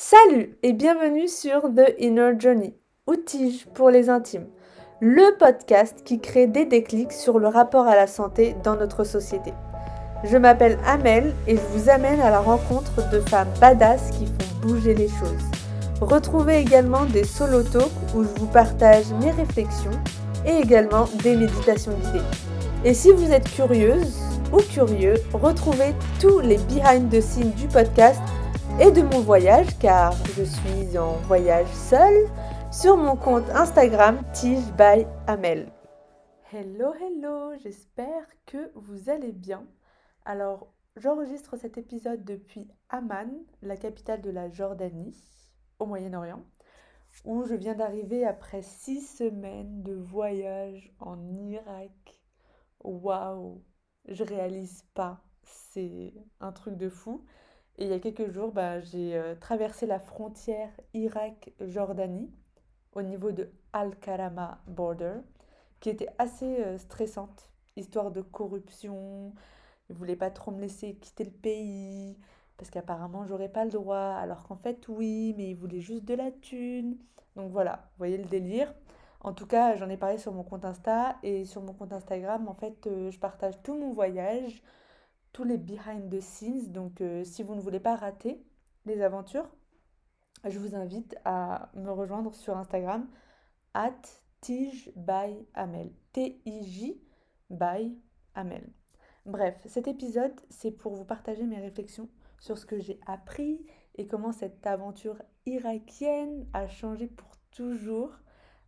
Salut et bienvenue sur The Inner Journey, outige pour les intimes, le podcast qui crée des déclics sur le rapport à la santé dans notre société. Je m'appelle Amel et je vous amène à la rencontre de femmes badass qui font bouger les choses. Retrouvez également des solo talks où je vous partage mes réflexions et également des méditations guidées. Et si vous êtes curieuse ou curieux, retrouvez tous les behind the scenes du podcast et de mon voyage car je suis en voyage seule sur mon compte Instagram Tige by Amel. Hello hello, j'espère que vous allez bien. Alors, j'enregistre cet épisode depuis Amman, la capitale de la Jordanie, au Moyen-Orient, où je viens d'arriver après six semaines de voyage en Irak. Waouh, je réalise pas, c'est un truc de fou. Et il y a quelques jours, bah, j'ai euh, traversé la frontière Irak-Jordanie au niveau de Al-Karama Border, qui était assez euh, stressante, histoire de corruption. Ils ne voulaient pas trop me laisser quitter le pays, parce qu'apparemment j'aurais pas le droit, alors qu'en fait oui, mais ils voulaient juste de la thune. Donc voilà, vous voyez le délire. En tout cas, j'en ai parlé sur mon compte Insta et sur mon compte Instagram, en fait, euh, je partage tout mon voyage, tous les behind the scenes. Donc, euh, si vous ne voulez pas rater les aventures, je vous invite à me rejoindre sur Instagram at Tige by Amel. T-I-J by Amel. Bref, cet épisode, c'est pour vous partager mes réflexions sur ce que j'ai appris et comment cette aventure irakienne a changé pour toujours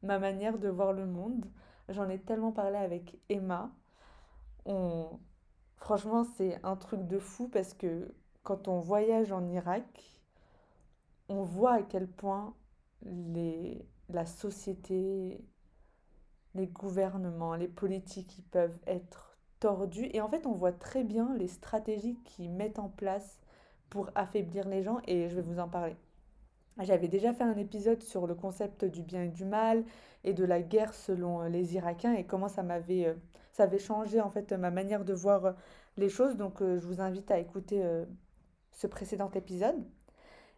ma manière de voir le monde. J'en ai tellement parlé avec Emma. On, Franchement, c'est un truc de fou parce que quand on voyage en Irak, on voit à quel point les, la société, les gouvernements, les politiques, peuvent être tordus. Et en fait, on voit très bien les stratégies qu'ils mettent en place pour affaiblir les gens et je vais vous en parler. J'avais déjà fait un épisode sur le concept du bien et du mal et de la guerre selon les Irakiens et comment ça m'avait euh, ça avait changé en fait ma manière de voir euh, les choses. Donc euh, je vous invite à écouter euh, ce précédent épisode.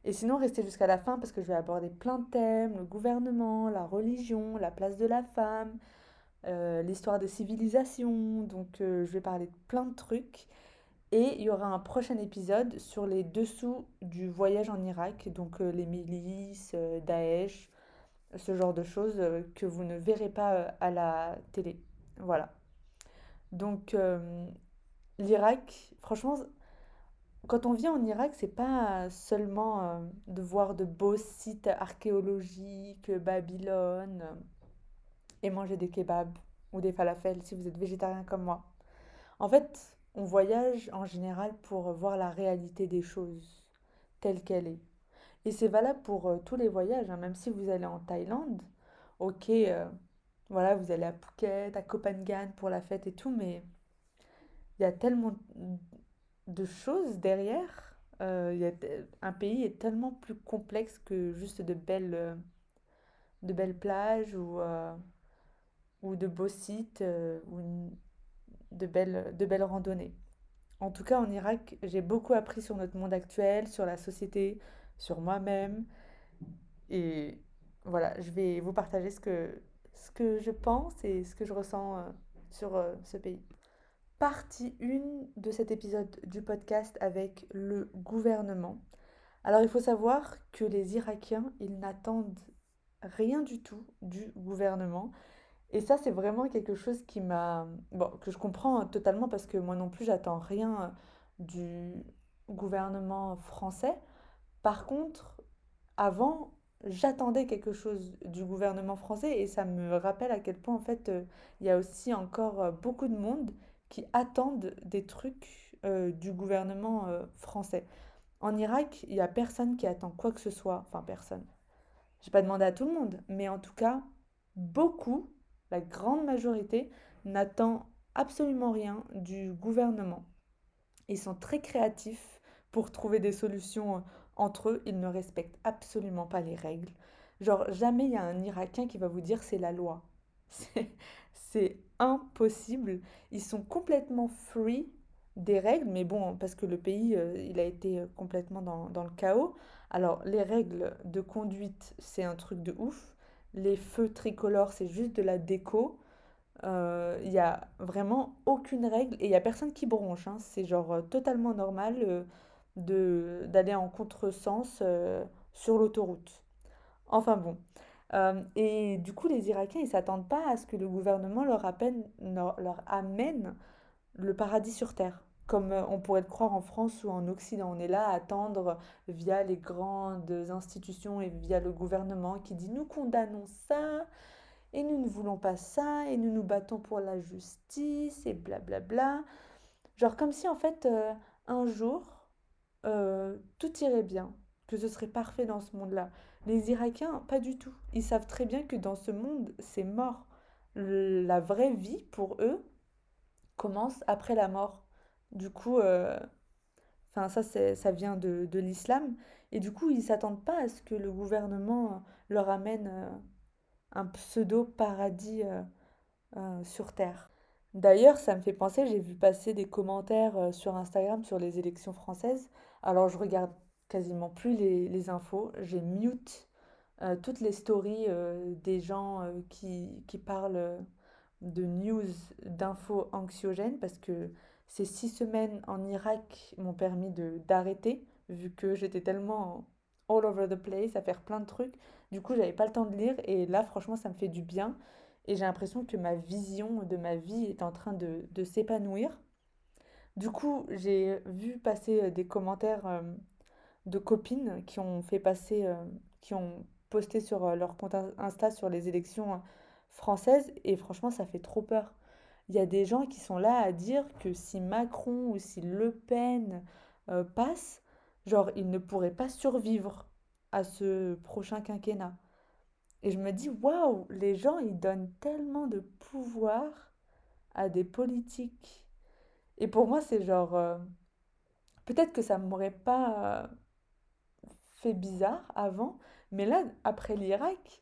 Et sinon, restez jusqu'à la fin parce que je vais aborder plein de thèmes, le gouvernement, la religion, la place de la femme, l'histoire des civilisations. Donc je vais parler de plein de trucs. Et il y aura un prochain épisode sur les dessous du voyage en Irak, donc les milices, Daesh, ce genre de choses que vous ne verrez pas à la télé. Voilà. Donc, euh, l'Irak, franchement, quand on vient en Irak, c'est pas seulement euh, de voir de beaux sites archéologiques, Babylone, euh, et manger des kebabs ou des falafels si vous êtes végétarien comme moi. En fait, on voyage en général pour voir la réalité des choses telle qu'elle est. Et c'est valable pour tous les voyages, hein. même si vous allez en Thaïlande, ok, voilà, vous allez à Phuket, à Copenhague pour la fête et tout, mais il y a tellement de choses derrière. Euh, y a un pays est tellement plus complexe que juste de belles, euh, de belles plages ou, euh, ou de beaux sites de belles, de belles randonnées. En tout cas, en Irak, j'ai beaucoup appris sur notre monde actuel, sur la société, sur moi-même. Et voilà, je vais vous partager ce que, ce que je pense et ce que je ressens euh, sur euh, ce pays. Partie 1 de cet épisode du podcast avec le gouvernement. Alors il faut savoir que les Irakiens, ils n'attendent rien du tout du gouvernement. Et ça, c'est vraiment quelque chose qui m'a... Bon, que je comprends totalement parce que moi non plus, j'attends rien du gouvernement français. Par contre, avant, j'attendais quelque chose du gouvernement français et ça me rappelle à quel point en fait euh, il y a aussi encore euh, beaucoup de monde qui attendent des trucs euh, du gouvernement français. En Irak, il n'y a personne qui attend quoi que ce soit, enfin personne. Je n'ai pas demandé à tout le monde, mais en tout cas, beaucoup, la grande majorité, n'attend absolument rien du gouvernement. Ils sont très créatifs pour trouver des solutions entre eux, ils ne respectent absolument pas les règles. Genre, jamais il y a un Irakien qui va vous dire c'est la loi. C'est impossible. Ils sont complètement free des règles, mais bon, parce que le pays, euh, il a été complètement dans, dans, le chaos. Alors, les règles de conduite, c'est un truc de ouf. Les feux tricolores, c'est juste de la déco. Euh, Il y a vraiment aucune règle et il y a personne qui bronche. hein. C'est genre euh, totalement normal euh, d'aller en contresens euh, sur l'autoroute. Enfin bon. Euh, et du coup, les Irakiens, ils s'attendent pas à ce que le gouvernement leur amène le paradis sur terre. Comme euh, on pourrait le croire en France ou en Occident. On est là à attendre via les grandes institutions et via le gouvernement qui dit nous condamnons ça et nous ne voulons pas ça et nous nous battons pour la justice et blablabla. Genre comme si en fait euh, un jour euh, tout irait bien, que ce serait parfait dans ce monde-là. Les Irakiens, pas du tout. Ils savent très bien que dans ce monde, c'est mort. La vraie vie pour eux commence après la mort. Du coup, euh, enfin ça ça vient de, de l'islam et du coup ils s'attendent pas à ce que le gouvernement leur amène euh, un pseudo paradis euh, sur terre. D'ailleurs, ça me fait penser, j'ai vu passer des commentaires sur Instagram sur les élections françaises. Alors je regarde quasiment plus les, les infos, j'ai mute toutes les stories des gens qui, qui parlent de news, d'infos anxiogènes, parce que ces six semaines en Irak m'ont permis d'arrêter, vu que j'étais tellement all over the place à faire plein de trucs. Du coup, j'avais pas le temps de lire, et là, franchement, ça me fait du bien. Et j'ai l'impression que ma vision de ma vie est en train de, de s'épanouir. Du coup, j'ai vu passer euh, des commentaires euh, de copines qui ont fait passer, euh, qui ont posté sur leur compte Insta sur les élections françaises et franchement, ça fait trop peur. Il y a des gens qui sont là à dire que si Macron ou si Le Pen euh, passe, genre, ils ne pourraient pas survivre à ce prochain quinquennat. Et je me dis, waouh, les gens, ils donnent tellement de pouvoir à des politiques. Et pour moi, c'est genre, euh, peut-être que ça m'aurait pas euh, fait bizarre avant, mais là, après l'Irak,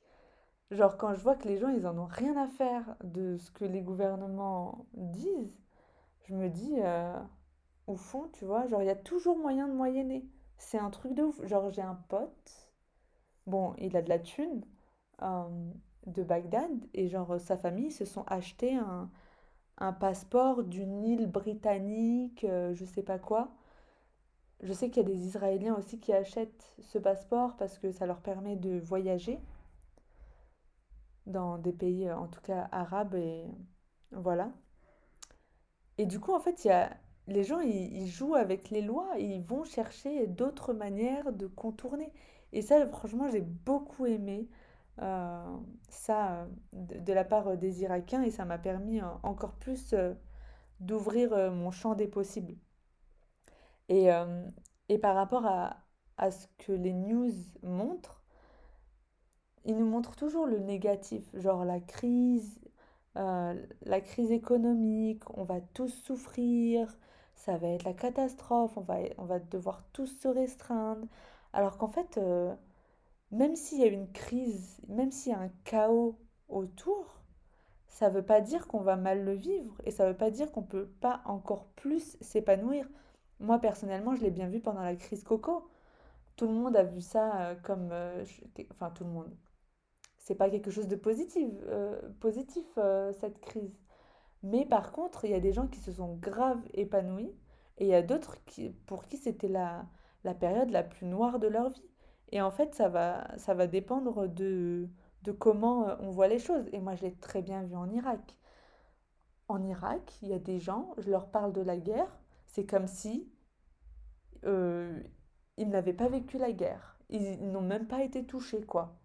genre quand je vois que les gens, ils en ont rien à faire de ce que les gouvernements disent, je me dis, euh, au fond, tu vois, genre il y a toujours moyen de moyenner. C'est un truc de ouf. Genre j'ai un pote, bon, il a de la thune, euh, de Bagdad, et genre sa famille se sont achetés un, un passeport d'une île britannique, euh, je sais pas quoi. Je sais qu'il y a des Israéliens aussi qui achètent ce passeport parce que ça leur permet de voyager dans des pays, euh, en tout cas arabes, et voilà. Et du coup, en fait, y a, les gens, ils, jouent avec les lois ils vont chercher d'autres manières de contourner. Et ça, franchement, j'ai beaucoup aimé euh, ça euh, de, la part des Irakiens et ça m'a permis encore plus d'ouvrir mon champ des possibles. Et, et par rapport à, à ce que les news montrent, ils nous montrent toujours le négatif, genre la crise, euh, la crise économique, on va tous souffrir, ça va être la catastrophe, on va, on va devoir tous se restreindre. Alors qu'en fait, euh, même s'il y a une crise, même s'il y a un chaos autour, ça ne veut pas dire qu'on va mal le vivre et ça ne veut pas dire qu'on ne peut pas encore plus s'épanouir. Moi, personnellement, je l'ai bien vu pendant la crise Coco. Tout le monde a vu ça euh, comme... enfin, tout le monde. C'est pas quelque chose de positif, euh, positif euh, cette crise. Mais par contre, il y a des gens qui se sont grave épanouis et il y a d'autres qui, pour qui c'était la, la période la plus noire de leur vie. Et en fait, ça va, ça va dépendre de, de comment euh, on voit les choses. Et moi, je l'ai très bien vu en Irak. En Irak, il y a des gens, je leur parle de la guerre, c'est comme si ils n'avaient pas vécu la guerre. Ils n'ont même pas été touchés, quoi.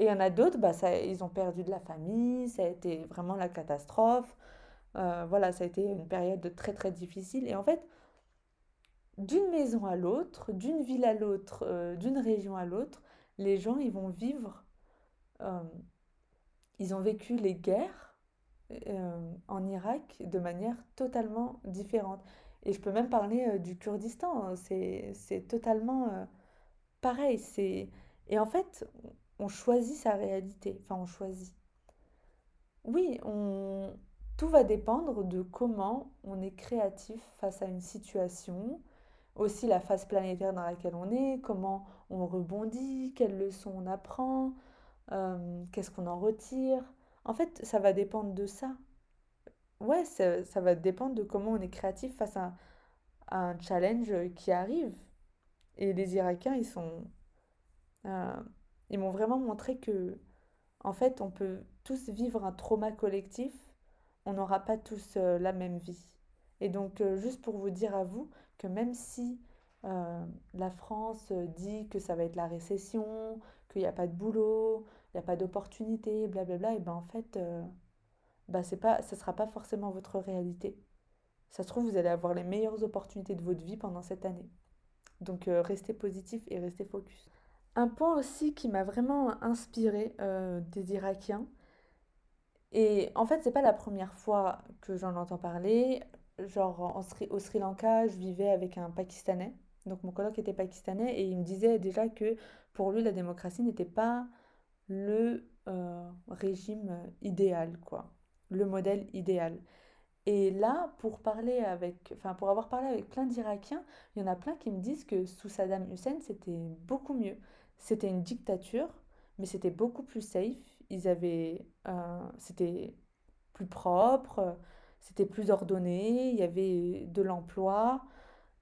Et il y en a d'autres, bah, ils ont perdu de la famille, ça a été vraiment la catastrophe. Euh, voilà, ça a été une période très très difficile. Et en fait, d'une maison à l'autre, d'une ville à l'autre, euh, d'une région à l'autre, les gens, ils vont vivre, euh, ils ont vécu les guerres en Irak de manière totalement différente. Et je peux même parler du Kurdistan, hein, c'est, totalement pareil. Et en fait, on choisit sa réalité, enfin on choisit. Oui, tout va dépendre de comment on est créatif face à une situation, aussi la phase planétaire dans laquelle on est, comment on rebondit, quelles leçons on apprend, euh, qu'est-ce qu'on en retire. En fait, ça va dépendre de ça. Ouais, ça, ça va dépendre de comment on est créatif face à, un challenge qui arrive. Et les Irakiens, ils sont... euh, ils m'ont vraiment montré que, en fait, on peut tous vivre un trauma collectif, on n'aura pas tous euh, la même vie. Et donc, euh, juste pour vous dire à vous que même si euh, la France dit que ça va être la récession, qu'il n'y a pas de boulot, il n'y a pas d'opportunité, blablabla, et ben en fait, bah c'est pas, ça ne sera pas forcément votre réalité. Ça se trouve, vous allez avoir les meilleures opportunités de votre vie pendant cette année. Donc, restez positif et restez focus. Un point aussi qui m'a vraiment inspiré euh, des Irakiens, et en fait, c'est pas la première fois que j'en entends parler. Genre, en au Sri Lanka, je vivais avec un Pakistanais. Donc, mon coloc était pakistanais et il me disait déjà que pour lui, la démocratie n'était pas le euh, régime idéal, quoi. Le modèle idéal. Et là, pour parler avec, enfin, pour avoir parlé avec plein d'Irakiens, il y en a plein qui me disent que sous Saddam Hussein, c'était beaucoup mieux. C'était une dictature, mais c'était beaucoup plus safe. Ils avaient, c'était plus propre, c'était plus ordonné, il y avait de l'emploi,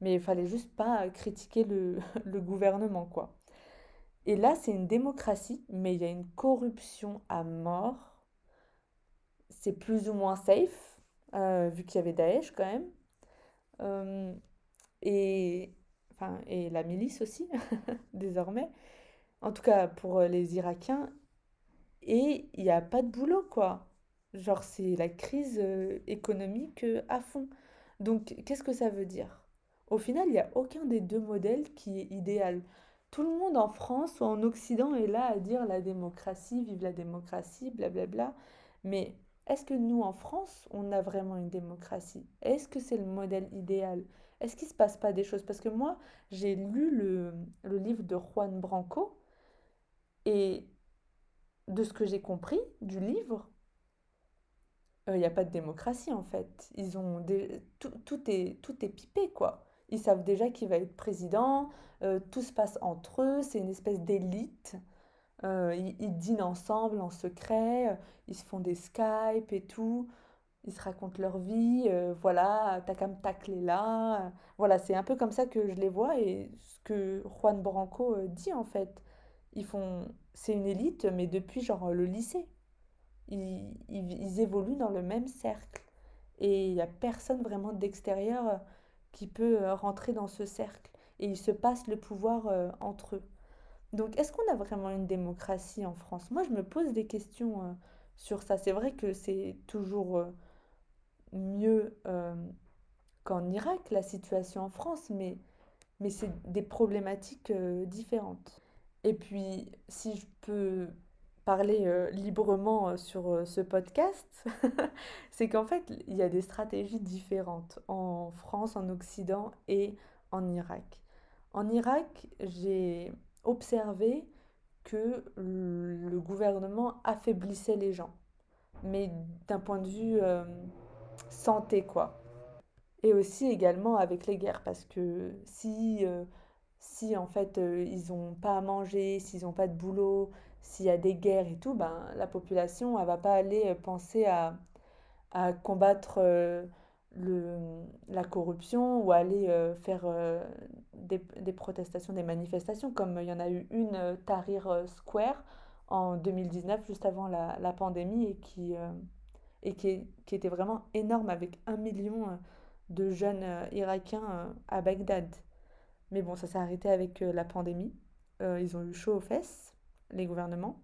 mais il fallait juste pas critiquer le, le gouvernement, quoi. Et là, c'est une démocratie, mais il y a une corruption à mort. C'est plus ou moins safe, euh, vu qu'il y avait Daesh quand même. Euh, et, enfin, et la milice aussi, désormais. En tout cas, pour les Irakiens. Et il n'y a pas de boulot, quoi. Genre, c'est la crise euh, économique euh, à fond. Donc, qu'est-ce que ça veut dire? Au final, il n'y a aucun des deux modèles qui est idéal. Tout le monde en France ou en Occident est là à dire la démocratie, vive la démocratie, blablabla. Mais est-ce que nous, en France, on a vraiment une démocratie? Est-ce que c'est le modèle idéal? Est-ce qu'il ne se passe pas des choses? Parce que moi, j'ai lu le, le livre de Juan Branco et de ce que j'ai compris du livre, il n'y a pas de démocratie en fait. Ils ont des... tout, tout est, tout est pipé quoi. Ils savent déjà qui va être président, euh, tout se passe entre eux, c'est une espèce d'élite. Euh, ils, dînent ensemble en secret, euh, ils se font des Skype et tout, ils se racontent leur vie, euh, voilà, t'as qu'à me tacler là. voilà, c'est un peu comme ça que je les vois et ce que Juan Branco dit en fait. Ils font, c'est une élite, mais depuis genre le lycée. Ils, ils- évoluent dans le même cercle. Et il n'y a personne vraiment d'extérieur qui peut rentrer dans ce cercle. Et ils se passent le pouvoir entre eux. Donc, est-ce qu'on a vraiment une démocratie en France? Moi, je me pose des questions euh, sur ça. C'est vrai que c'est toujours euh, mieux euh, qu'en Irak, la situation en France, mais, mais c'est des problématiques différentes. Et puis, si je peux parler librement sur ce podcast, c'est qu'en fait, il y a des stratégies différentes en France, en Occident et en Irak. En Irak, j'ai observé que le gouvernement affaiblissait les gens, mais d'un point de vue euh, santé, quoi. Et aussi également avec les guerres, parce que si, euh, si en fait euh, ils n'ont pas à manger, s'ils n'ont pas de boulot, s'il y a des guerres et tout, ben la population elle va pas aller penser à, combattre le, la corruption ou aller euh, faire euh, des, des protestations, des manifestations, comme il y en a eu une euh, Tahrir Square en 2019, juste avant la, la pandémie, et qui, et qui, qui était vraiment énorme avec un million de jeunes Irakiens à Bagdad. Mais bon, ça s'est arrêté avec la pandémie. Ils ont eu chaud aux fesses, les gouvernements.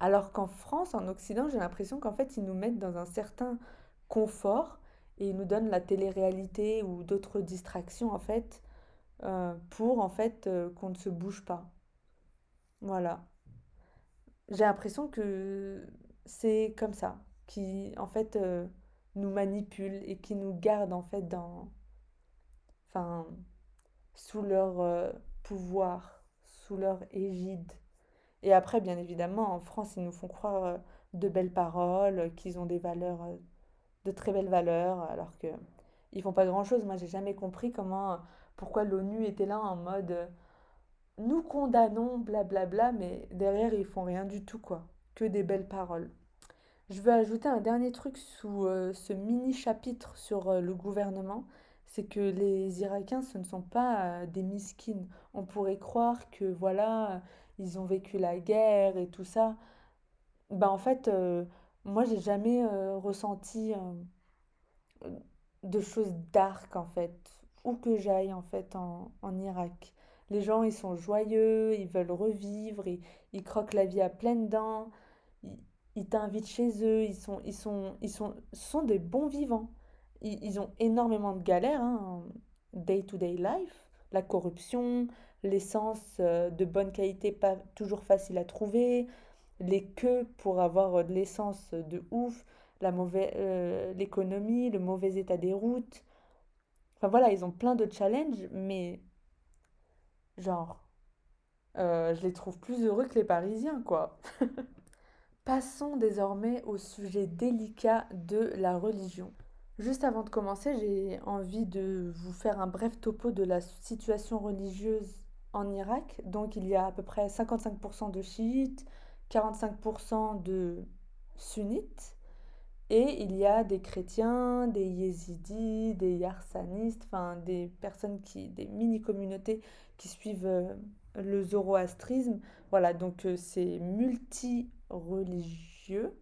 Alors qu'en France, en Occident, j'ai l'impression qu'en fait, ils nous mettent dans un certain confort et ils nous donnent la télé-réalité ou d'autres distractions, en fait, euh, pour, en fait, euh, qu'on ne se bouge pas. Voilà. J'ai l'impression que c'est comme ça, qui, en fait, euh, nous manipulent et qui nous gardent, en fait, dans, enfin, sous leur pouvoir, sous leur égide. Et après, bien évidemment, en France, ils nous font croire de belles paroles, qu'ils ont des valeurs, de très belles valeurs, alors que ils font pas grand-chose. Moi, j'ai jamais compris comment, pourquoi l'ONU était là en mode euh, nous condamnons, blablabla, mais derrière ils font rien du tout, quoi. Que des belles paroles. Je veux ajouter un dernier truc sous euh, ce mini chapitre sur euh, le gouvernement, c'est que les Irakiens, ce ne sont pas des miskines. On pourrait croire que voilà, ils ont vécu la guerre et tout ça. Bah en fait, moi j'ai jamais ressenti de choses dark en fait, où que j'aille en fait en, en, Irak. Les gens ils sont joyeux, ils veulent revivre, ils, ils croquent la vie à pleines dents, ils, ils t'invitent chez eux, ils sont, ils sont, ils sont, sont des bons vivants. Ils, ils ont énormément de galères, hein, day-to-day life, la corruption, l'essence euh, de bonne qualité pas toujours facile à trouver, les queues pour avoir de l'essence de ouf, la mauvaise, euh, l'économie, le mauvais état des routes. Enfin voilà, ils ont plein de challenges, mais genre, euh, je les trouve plus heureux que les Parisiens, quoi. Passons désormais au sujet délicat de la religion. Juste avant de commencer, j'ai envie de vous faire un bref topo de la situation religieuse en Irak. Donc il y a à peu près 55% de chiites, 45% de sunnites et il y a des chrétiens, des yézidis, des yarsanistes, enfin des personnes qui, des mini-communautés qui suivent euh, le zoroastrisme. Voilà, donc euh, c'est multi-religieux,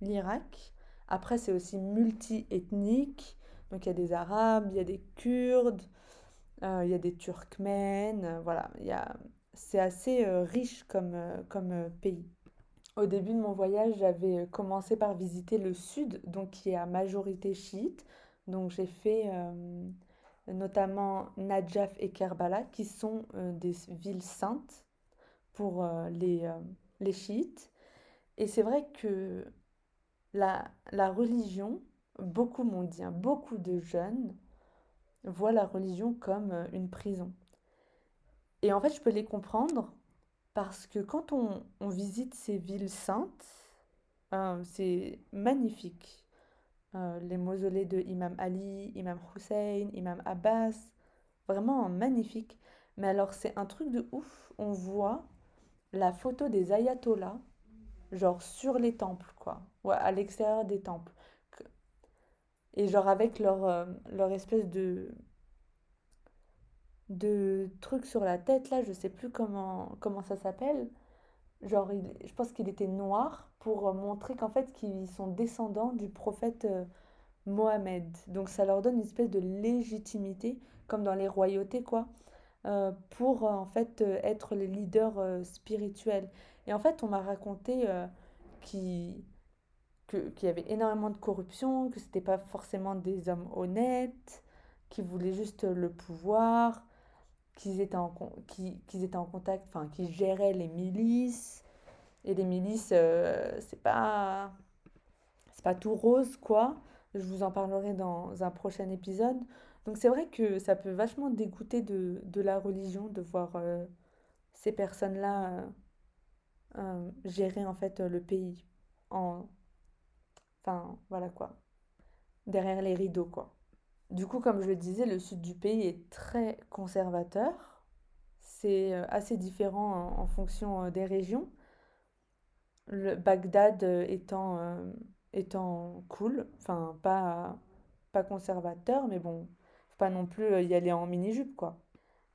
l'Irak. Après, c'est aussi multi-ethnique. Donc il y a des Arabes, il y a des Kurdes, euh, il y a des Turkmènes. voilà, il y a... c'est assez riche comme, comme pays. Au début de mon voyage, j'avais commencé par visiter le sud, donc qui est à majorité chiite. Donc j'ai fait euh, notamment Najaf et Kerbala, qui sont euh, des villes saintes pour euh, les, les chiites. Et c'est vrai que la, la religion, beaucoup m'ont dit, hein, beaucoup de jeunes voient la religion comme une prison. Et en fait, je peux les comprendre parce que quand on, on visite ces villes saintes, euh, c'est magnifique. Euh, les mausolées de Imam Ali, Imam Hussein, Imam Abbas, vraiment magnifique. Mais alors c'est un truc de ouf, on voit la photo des ayatollahs, genre sur les temples, quoi, ouais, à l'extérieur des temples. Et genre avec leur, euh, leur espèce de, de trucs sur la tête, là, je sais plus comment, comment ça s'appelle. Genre, je pense qu'il était noir pour montrer qu'en fait, qu'ils sont descendants du prophète euh, Mohammed. Donc, ça leur donne une espèce de légitimité, comme dans les royautés, quoi, euh, pour en fait euh, être les leaders spirituels. Et en fait, on m'a raconté qu'il y avait énormément de corruption, que c'était pas forcément des hommes honnêtes, qui voulaient juste le pouvoir, qu'ils étaient en, qu'ils étaient en contact, enfin, qui géraient les milices. Et les milices, euh, c'est pas, pas tout rose, quoi. Je vous en parlerai dans un prochain épisode. Donc c'est vrai que ça peut vachement dégoûter de, de la religion, de voir euh, ces personnes-là euh, gérer en fait le pays en... Enfin, voilà quoi. Derrière les rideaux, quoi. Du coup, comme je le disais, le sud du pays est très conservateur. C'est euh, assez différent en, fonction euh, des régions. Bagdad euh, étant cool, enfin pas, pas conservateur, mais bon, faut pas non plus y aller en mini-jupe, quoi.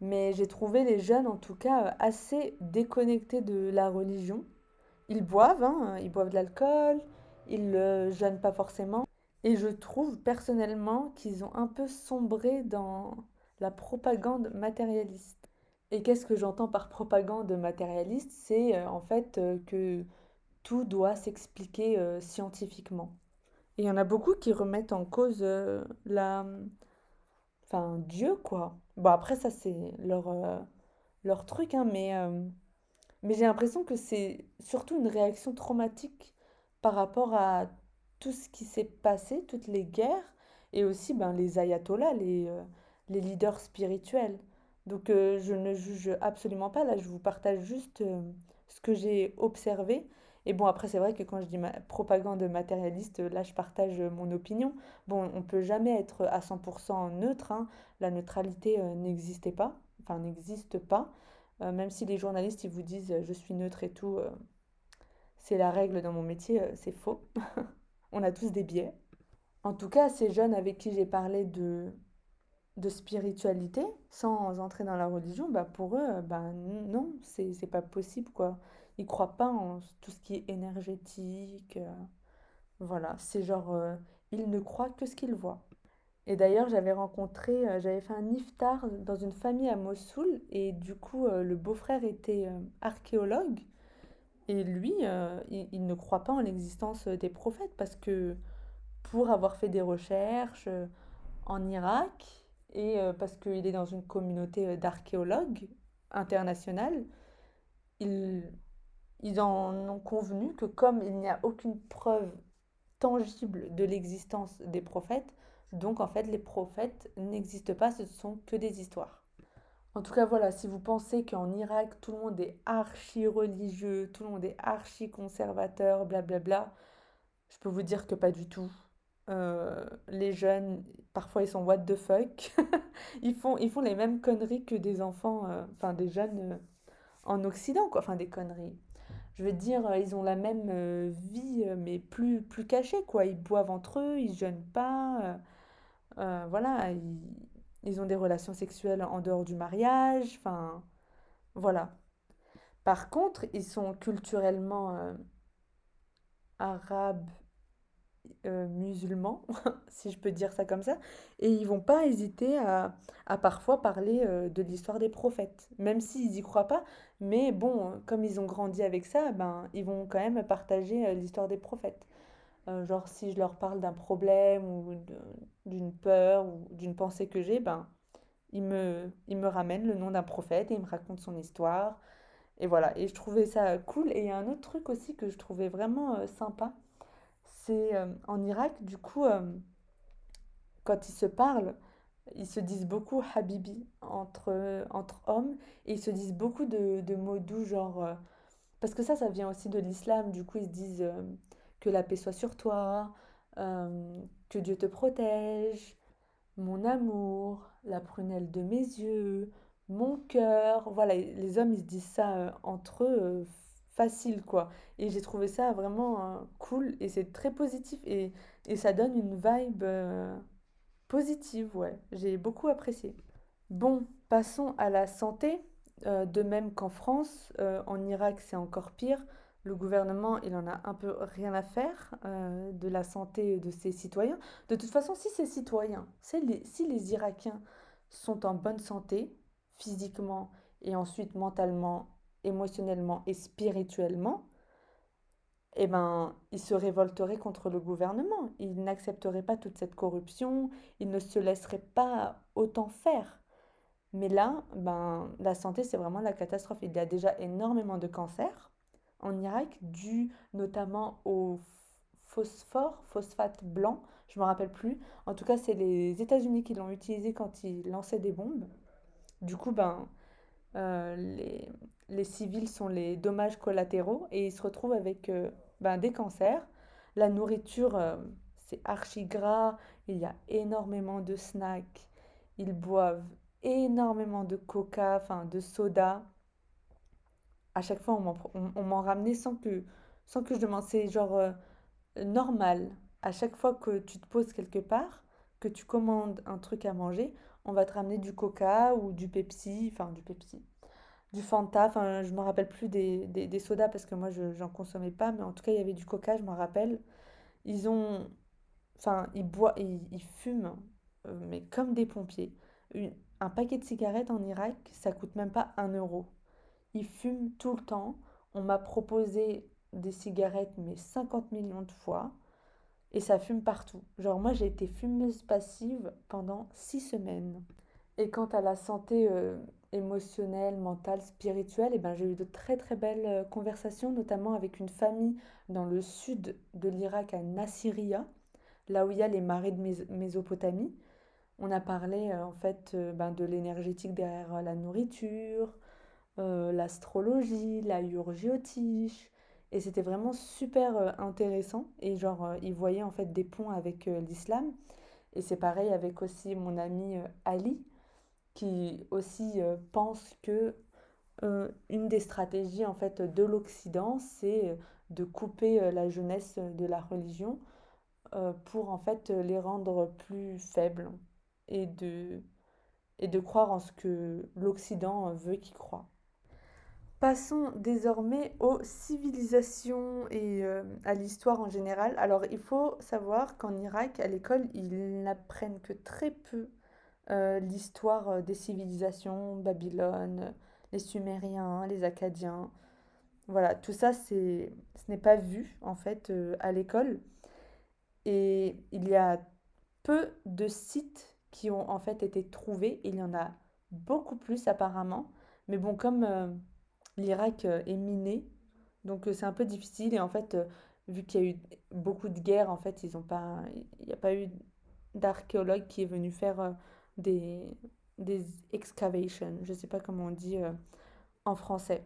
Mais j'ai trouvé les jeunes, en tout cas, assez déconnectés de la religion. Ils boivent, hein, ils boivent de l'alcool, ils ne jeûnent pas forcément. Et je trouve personnellement qu'ils ont un peu sombré dans la propagande matérialiste. Et qu'est-ce que j'entends par propagande matérialiste? C'est euh, en fait euh, que tout doit s'expliquer euh, scientifiquement. Et il y en a beaucoup qui remettent en cause la... Enfin, Dieu, quoi. Bon, après, ça, c'est leur, leur truc, hein, mais, mais j'ai l'impression que c'est surtout une réaction traumatique par rapport à tout ce qui s'est passé, toutes les guerres, et aussi ben, les ayatollahs, les, euh, les leaders spirituels. Donc euh, je ne juge absolument pas, là je vous partage juste euh, ce que j'ai observé Et bon, après, c'est vrai que quand je dis propagande matérialiste, là, je partage mon opinion. Bon, on peut jamais être à 100% neutre, hein. La neutralité n'existait pas, enfin, n'existe pas. Même si les journalistes, ils vous disent je suis neutre et tout, c'est la règle dans mon métier, c'est faux. on a tous des biais. En tout cas, ces jeunes avec qui j'ai parlé de, de spiritualité, sans entrer dans la religion, bah pour eux, bah non, c'est pas possible, quoi. Ils croient pas en tout ce qui est énergétique. Euh, voilà, c'est genre, euh, ils ne croient que ce qu'ils voient. Et d'ailleurs, j'avais rencontré, euh, j'avais fait un iftar dans une famille à Mossoul, et du coup, le beau-frère était archéologue, et lui, il, il ne croit pas en l'existence des prophètes, parce que pour avoir fait des recherches en Irak, et euh, parce qu'il est dans une communauté euh, d'archéologues internationales, ils, ils en ont convenu que comme il n'y a aucune preuve tangible de l'existence des prophètes, donc en fait les prophètes n'existent pas, ce ne sont que des histoires. En tout cas, voilà, si vous pensez qu'en Irak, tout le monde est archi religieux, tout le monde est archi conservateur, blablabla, je peux vous dire que pas du tout. Euh, les jeunes, parfois ils sont what the fuck. ils, font, ils font les mêmes conneries que des enfants, euh, enfin des jeunes euh, en Occident, quoi. Enfin des conneries. Je veux dire, ils ont la même vie, mais plus, plus cachée, quoi. Ils boivent entre eux, ils jeûnent pas. voilà, ils, ils ont des relations sexuelles en dehors du mariage. Enfin, voilà. Par contre, ils sont culturellement arabes euh, musulmans, si je peux dire ça comme ça, et ils vont pas hésiter à, à parfois parler euh, de l'histoire des prophètes, même s'ils y croient pas, mais bon, comme ils ont grandi avec ça, ben, ils vont quand même partager euh, l'histoire des prophètes. Genre si je leur parle d'un problème ou d'une peur ou d'une pensée que j'ai, ben, ils me, ils me ramènent le nom d'un prophète et ils me racontent son histoire. Et voilà, et je trouvais ça cool. Et il y a un autre truc aussi que je trouvais vraiment sympa, c'est euh, en Irak, du coup, euh, quand ils se parlent, ils se disent beaucoup Habibi entre, entre hommes et ils se disent beaucoup de, de mots doux, genre. Euh, parce que ça, ça vient aussi de l'islam, du coup, ils se disent que la paix soit sur toi, que Dieu te protège, mon amour, la prunelle de mes yeux, mon cœur. Voilà, les hommes, ils se disent ça entre eux facile, quoi. Et j'ai trouvé ça vraiment euh, cool et c'est très positif et, et ça donne une vibe euh, positive, ouais. J'ai beaucoup apprécié. Bon, passons à la santé. Euh, de même qu'en France, en Irak, c'est encore pire. Le gouvernement, il en a un peu rien à faire de la santé de ses citoyens. De toute façon, si ces citoyens, si les Irakiens sont en bonne santé, physiquement et ensuite mentalement émotionnellement et spirituellement, eh ben, ils se révolteraient contre le gouvernement. Ils n'accepteraient pas toute cette corruption, ils ne se laisseraient pas autant faire. Mais là, ben, la santé, c'est vraiment la catastrophe. Il y a déjà énormément de cancers en Irak, dû notamment au phosphore, phosphate blanc, je ne me rappelle plus. En tout cas, c'est les États-Unis qui l'ont utilisé quand ils lançaient des bombes. Du coup, ben, euh, les, les civils sont les dommages collatéraux et ils se retrouvent avec euh, ben, des cancers. La nourriture, euh, c'est archi gras, il y a énormément de snacks, ils boivent énormément de coca, enfin de soda. À chaque fois, on m'en ramenait sans que, sans que je demande. C'est genre normal. À chaque fois que tu te poses quelque part, que tu commandes un truc à manger, on va te ramener du coca ou du Pepsi, enfin du Pepsi, du Fanta, enfin je me rappelle plus des, des, sodas parce que moi je j'en consommais pas, mais en tout cas il y avait du coca, je me rappelle. Ils ont, enfin ils boivent, ils, fument, euh, mais comme des pompiers. un paquet de cigarettes en Irak, ça coûte même pas un euro. Ils fument tout le temps. On m'a proposé des cigarettes, mais 50 millions de fois. Et ça fume partout. Genre moi j'ai été fumeuse passive pendant six semaines. Et quant à la santé euh, émotionnelle, mentale, spirituelle, eh ben, j'ai eu de très très belles euh, conversations, notamment avec une famille dans le sud de l'Irak, à Nasiriyah, là où il y a les marais de Mésopotamie. On a parlé euh, en fait ben, de l'énergétique derrière la nourriture, l'astrologie, la urgiotiche. Et c'était vraiment super intéressant. Et genre, ils voyaient en fait des ponts avec l'islam. Et c'est pareil avec aussi mon ami Ali, qui aussi pense que une des stratégies en fait de l'Occident, c'est de couper la jeunesse de la religion pour en fait les rendre plus faibles et de, et de croire en ce que l'Occident veut qu'ils croient. Passons désormais aux civilisations et euh, à l'histoire en général. Alors il faut savoir qu'en Irak, à l'école, ils n'apprennent que très peu euh, l'histoire euh, des civilisations, Babylone, les Sumériens, les Acadiens. Voilà, tout ça, ce n'est pas vu en fait à l'école. Et il y a peu de sites qui ont en fait été trouvés. Il y en a beaucoup plus apparemment. Mais bon, comme l'Irak euh, est miné, donc euh, c'est un peu difficile. Et en fait, vu qu'il y a eu beaucoup de guerres, en fait, ils pas, il n'y a pas eu d'archéologue qui est venu faire des, des excavations. Je ne sais pas comment on dit en français.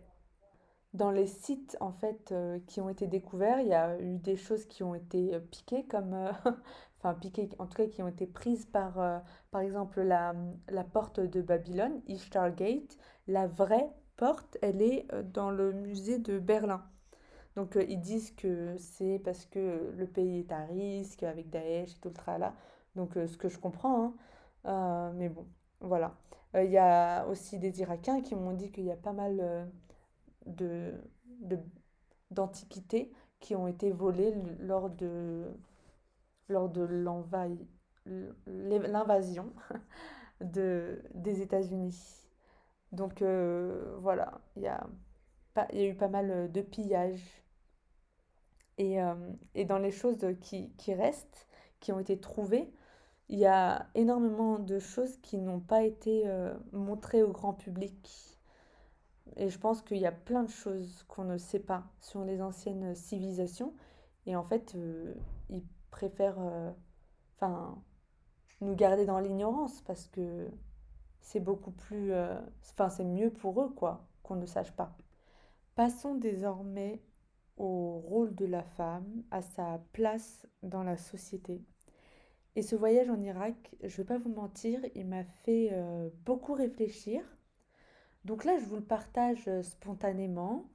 Dans les sites en fait qui ont été découverts, il y a eu des choses qui ont été piquées comme enfin piquées, en tout cas qui ont été prises par, euh, par exemple, la, la porte de Babylone, Ishtar Gate. La vraie porte, elle est euh, dans le musée de Berlin. Donc euh, ils disent que c'est parce que le pays est à risque avec Daesh et tout le tralala. Donc ce que je comprends, hein. mais bon, voilà. Il y a aussi des Irakiens qui m'ont dit qu'il y a pas mal de, d'antiquités qui ont été volées lors de lors de l'invasion de, des États-Unis. Donc euh, voilà, il y a, eu pas mal de pillages. Et, euh, dans les choses qui, restent, qui ont été trouvées, il y a énormément de choses qui n'ont pas été euh, montrées au grand public. Et je pense qu'il y a plein de choses qu'on ne sait pas sur les anciennes civilisations. Et en fait, ils préfèrent enfin nous garder dans l'ignorance parce que c'est beaucoup plus euh, enfin c'est mieux pour eux quoi qu'on ne sache pas. Passons désormais au rôle de la femme, à sa place dans la société. Et ce voyage en Irak, je ne vais pas vous mentir, il m'a fait euh, beaucoup réfléchir. Donc là, je vous le partage spontanément.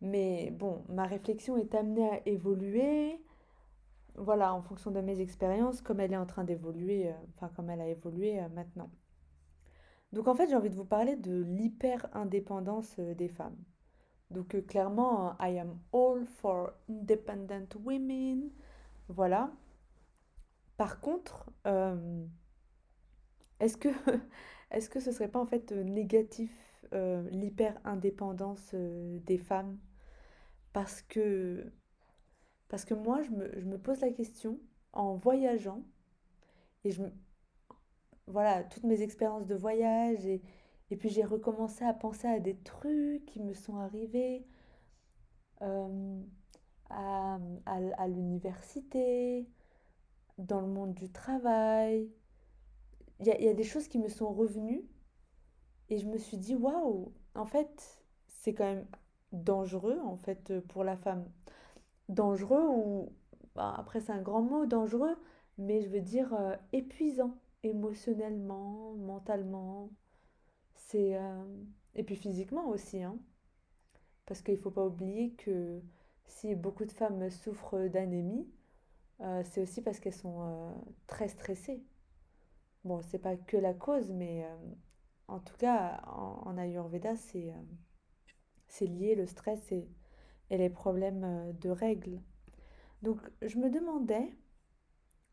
Mais bon, ma réflexion est amenée à évoluer voilà, en fonction de mes expériences, comme elle est en train d'évoluer, euh, enfin comme elle a évolué euh, maintenant. Donc en fait, j'ai envie de vous parler de l'hyper-indépendance euh, des femmes. Donc clairement, I am all for independent women. Voilà. Par contre, est-ce que, est-ce que ce serait pas en fait négatif l'hyper-indépendance des femmes? Parce que parce que moi, je me, pose la question en voyageant, et je, voilà, toutes mes expériences de voyage, et, et puis j'ai recommencé à penser à des trucs qui me sont arrivés euh, à, à, l'université, dans le monde du travail. Il y a, y a des choses qui me sont revenues, et je me suis dit, waouh, en fait, c'est quand même dangereux, en fait, pour la femme dangereux ou bah, après c'est un grand mot dangereux mais je veux dire euh, épuisant émotionnellement mentalement c'est euh, et puis physiquement aussi hein parce qu'il faut pas oublier que si beaucoup de femmes souffrent d'anémie euh, c'est aussi parce qu'elles sont très stressées bon c'est pas que la cause mais en tout cas en, en Ayurveda c'est c'est lié le stress et et les problèmes euh, de règles. Donc je me demandais,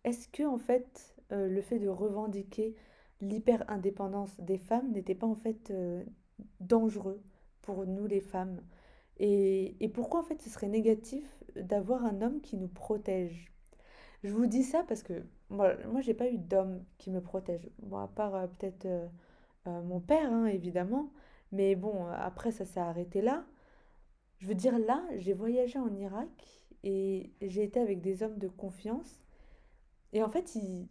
est-ce que en fait euh, le fait de revendiquer l'hyper-indépendance des femmes n'était pas en fait euh, dangereux pour nous les femmes et, et, pourquoi en fait ce serait négatif d'avoir un homme qui nous protège? Je vous dis ça parce que moi, moi j'ai pas eu d'homme qui me protège. Bon, à part peut-être mon père, hein, évidemment. Mais bon, après ça s'est arrêté là. Je veux dire, là, j'ai voyagé en Irak et j'ai été avec des hommes de confiance. Et en fait, ils,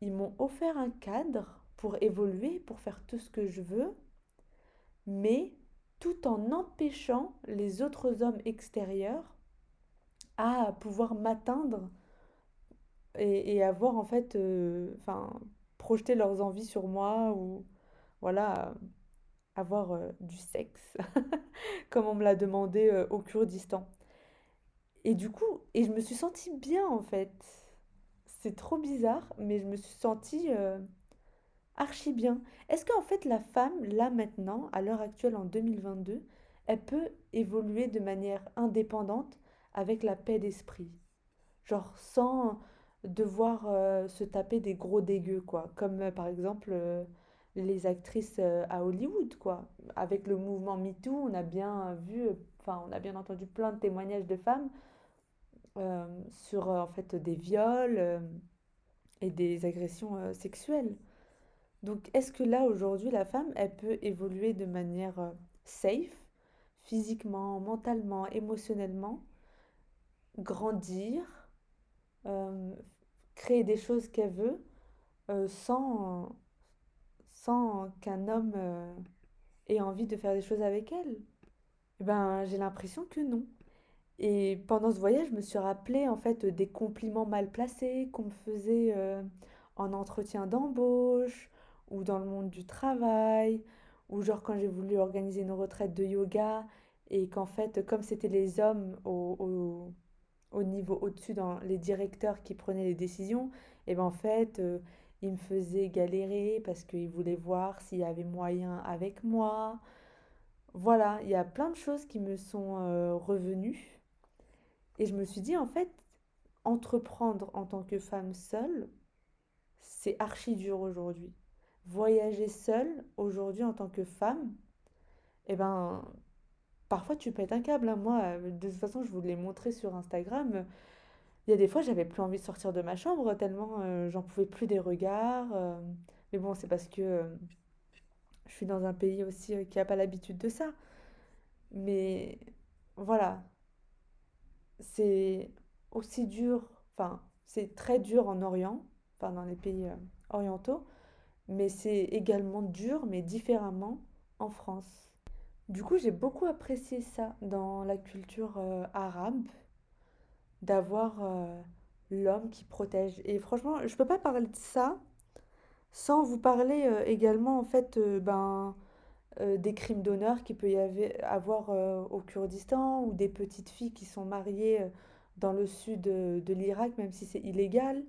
ils m'ont offert un cadre pour évoluer, pour faire tout ce que je veux, mais tout en empêchant les autres hommes extérieurs à pouvoir m'atteindre et, avoir en fait, euh, enfin, projeter leurs envies sur moi ou voilà, avoir euh, du sexe, comme on me l'a demandé euh, au Kurdistan. Et du coup, et je me suis sentie bien en fait. C'est trop bizarre, mais je me suis sentie archi bien. Est-ce qu'en fait la femme, là maintenant, à l'heure actuelle en 2022, elle peut évoluer de manière indépendante avec la paix d'esprit? Genre sans devoir euh, se taper des gros dégueux, quoi. Comme euh, par exemple euh, les actrices à Hollywood, quoi. Avec le mouvement MeToo, on a bien vu, enfin, on a bien entendu plein de témoignages de femmes sur en fait des viols et des agressions sexuelles. Donc, est-ce que là, aujourd'hui, la femme, elle peut évoluer de manière safe, physiquement, mentalement, émotionnellement, grandir, créer des choses qu'elle veut euh, sans, sans qu'un homme euh, ait envie de faire des choses avec elle? Eh ben, j'ai l'impression que non. Et pendant ce voyage, je me suis rappelé en fait des compliments mal placés qu'on me faisait euh, en entretien d'embauche ou dans le monde du travail ou genre quand j'ai voulu organiser une retraite de yoga et qu'en fait comme c'était les hommes au au niveau au-dessus dans les directeurs qui prenaient les décisions, et ben en fait, euh, ils me faisaient galérer parce qu'ils voulaient voir s'il y avait moyen avec moi. Voilà, il y a plein de choses qui me sont euh, revenues. Et je me suis dit, en fait, entreprendre en tant que femme seule, c'est archi dur aujourd'hui. Voyager seule aujourd'hui en tant que femme, eh ben, parfois tu pètes un câble. Hein. Moi, euh, de toute façon, je vous l'ai montré sur Instagram. Il y a des fois, j'avais plus envie de sortir de ma chambre tellement euh, j'en pouvais plus des regards. Euh. mais bon, c'est parce que je suis dans un pays aussi qui n'a pas l'habitude de ça. Mais voilà, c'est aussi dur, enfin, c'est très dur en Orient, enfin dans les pays orientaux, mais c'est également dur, mais différemment en France. Du coup, j'ai beaucoup apprécié ça dans la culture euh, arabe, d'avoir euh, l'homme qui protège. Et franchement, je peux pas parler de ça sans vous parler euh, également en fait ben, des crimes d'honneur qu'il peut y avoir au Kurdistan ou des petites filles qui sont mariées dans le sud de l'Irak, même si c'est illégal.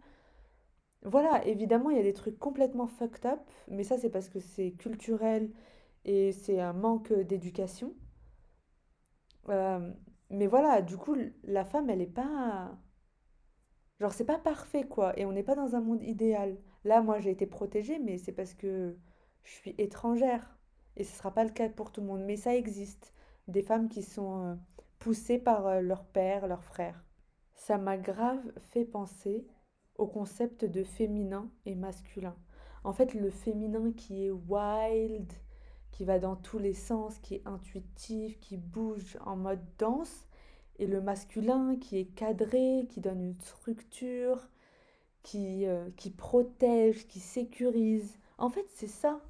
Voilà, évidemment, il y a des trucs complètement fucked up, mais ça c'est parce que c'est culturel et c'est un manque d'éducation. Euh, mais voilà, du coup, la femme, elle est pas... Genre, c'est pas parfait, quoi. Et on n'est pas dans un monde idéal. Là, moi, j'ai été protégée, mais c'est parce que je suis étrangère. Et ce sera pas le cas pour tout le monde. Mais ça existe. Des femmes qui sont euh, poussées par euh, leur père, leur frère. Ça m'a grave fait penser au concept de féminin et masculin. En fait, le féminin qui est wild, qui va dans tous les sens, qui est intuitif, qui bouge en mode danse, et le masculin qui est cadré, qui donne une structure, qui, euh, qui protège, qui sécurise. En fait, c'est ça.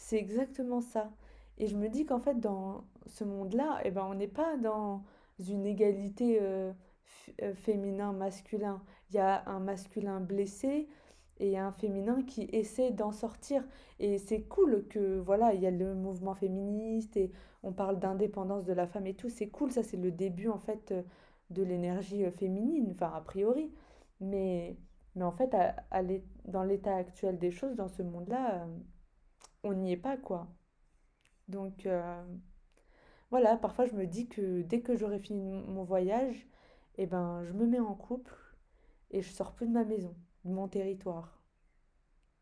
C'est exactement ça. Et je me dis qu'en fait, dans ce monde-là, eh ben, on n'est pas dans une égalité euh, euh, féminin-masculin. Il y a un masculin blessé, et un féminin qui essaie d'en sortir. Et c'est cool que, voilà, il y a le mouvement féministe et on parle d'indépendance de la femme et tout. C'est cool, ça c'est le début en fait de l'énergie euh, féminine, enfin a priori. Mais, mais en fait, à, dans l'état actuel des choses, dans ce monde-là, euh, on n'y est pas, quoi. Donc, euh, voilà, parfois je me dis que dès que j'aurai fini mon voyage, eh ben, je me mets en couple et je sors plus de ma maison de mon territoire.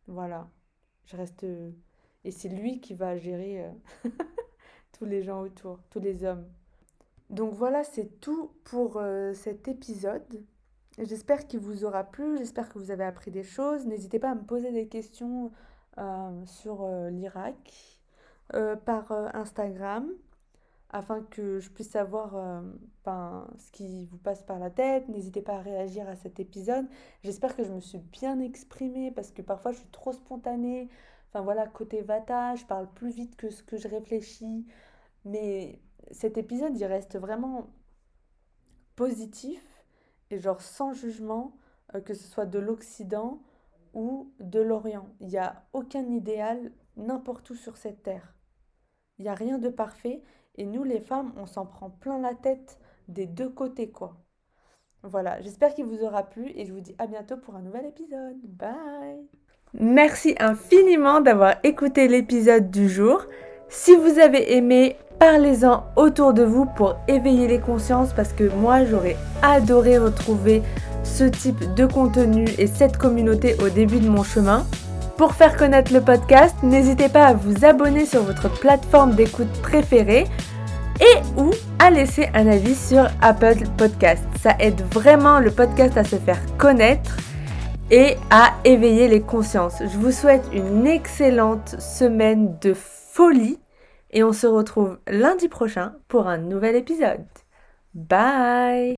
Voilà, je reste... Et c'est lui qui va gérer euh, tous les gens autour, tous les hommes. Donc voilà, c'est tout pour euh, cet épisode. J'espère qu'il vous aura plu, j'espère que vous avez appris des choses. N'hésitez pas à me poser des questions euh, sur l'Irak par Instagram afin que je puisse savoir euh, ben, ce qui vous passe par la tête. N'hésitez pas à réagir à cet épisode. J'espère que je me suis bien exprimée parce que parfois je suis trop spontanée. Enfin voilà, côté Vata, je parle plus vite que ce que je réfléchis. Mais cet épisode, il reste vraiment positif et genre sans jugement, euh, que ce soit de l'Occident ou de l'Orient. Il n'y a aucun idéal n'importe où sur cette terre. Il n'y a rien de parfait et nous les femmes, on s'en prend plein la tête des deux côtés quoi. Voilà, j'espère qu'il vous aura plu et je vous dis à bientôt pour un nouvel épisode. Bye Merci infiniment d'avoir écouté l'épisode du jour. Si vous avez aimé, parlez-en autour de vous pour éveiller les consciences parce que moi j'aurais adoré retrouver ce type de contenu et cette communauté au début de mon chemin. Pour faire connaître le podcast, n'hésitez pas à vous abonner sur votre plateforme d'écoute préférée et ou à laisser un avis sur Apple Podcast. Ça aide vraiment le podcast à se faire connaître et à éveiller les consciences. Je vous souhaite une excellente semaine de folie et on se retrouve lundi prochain pour un nouvel épisode. Bye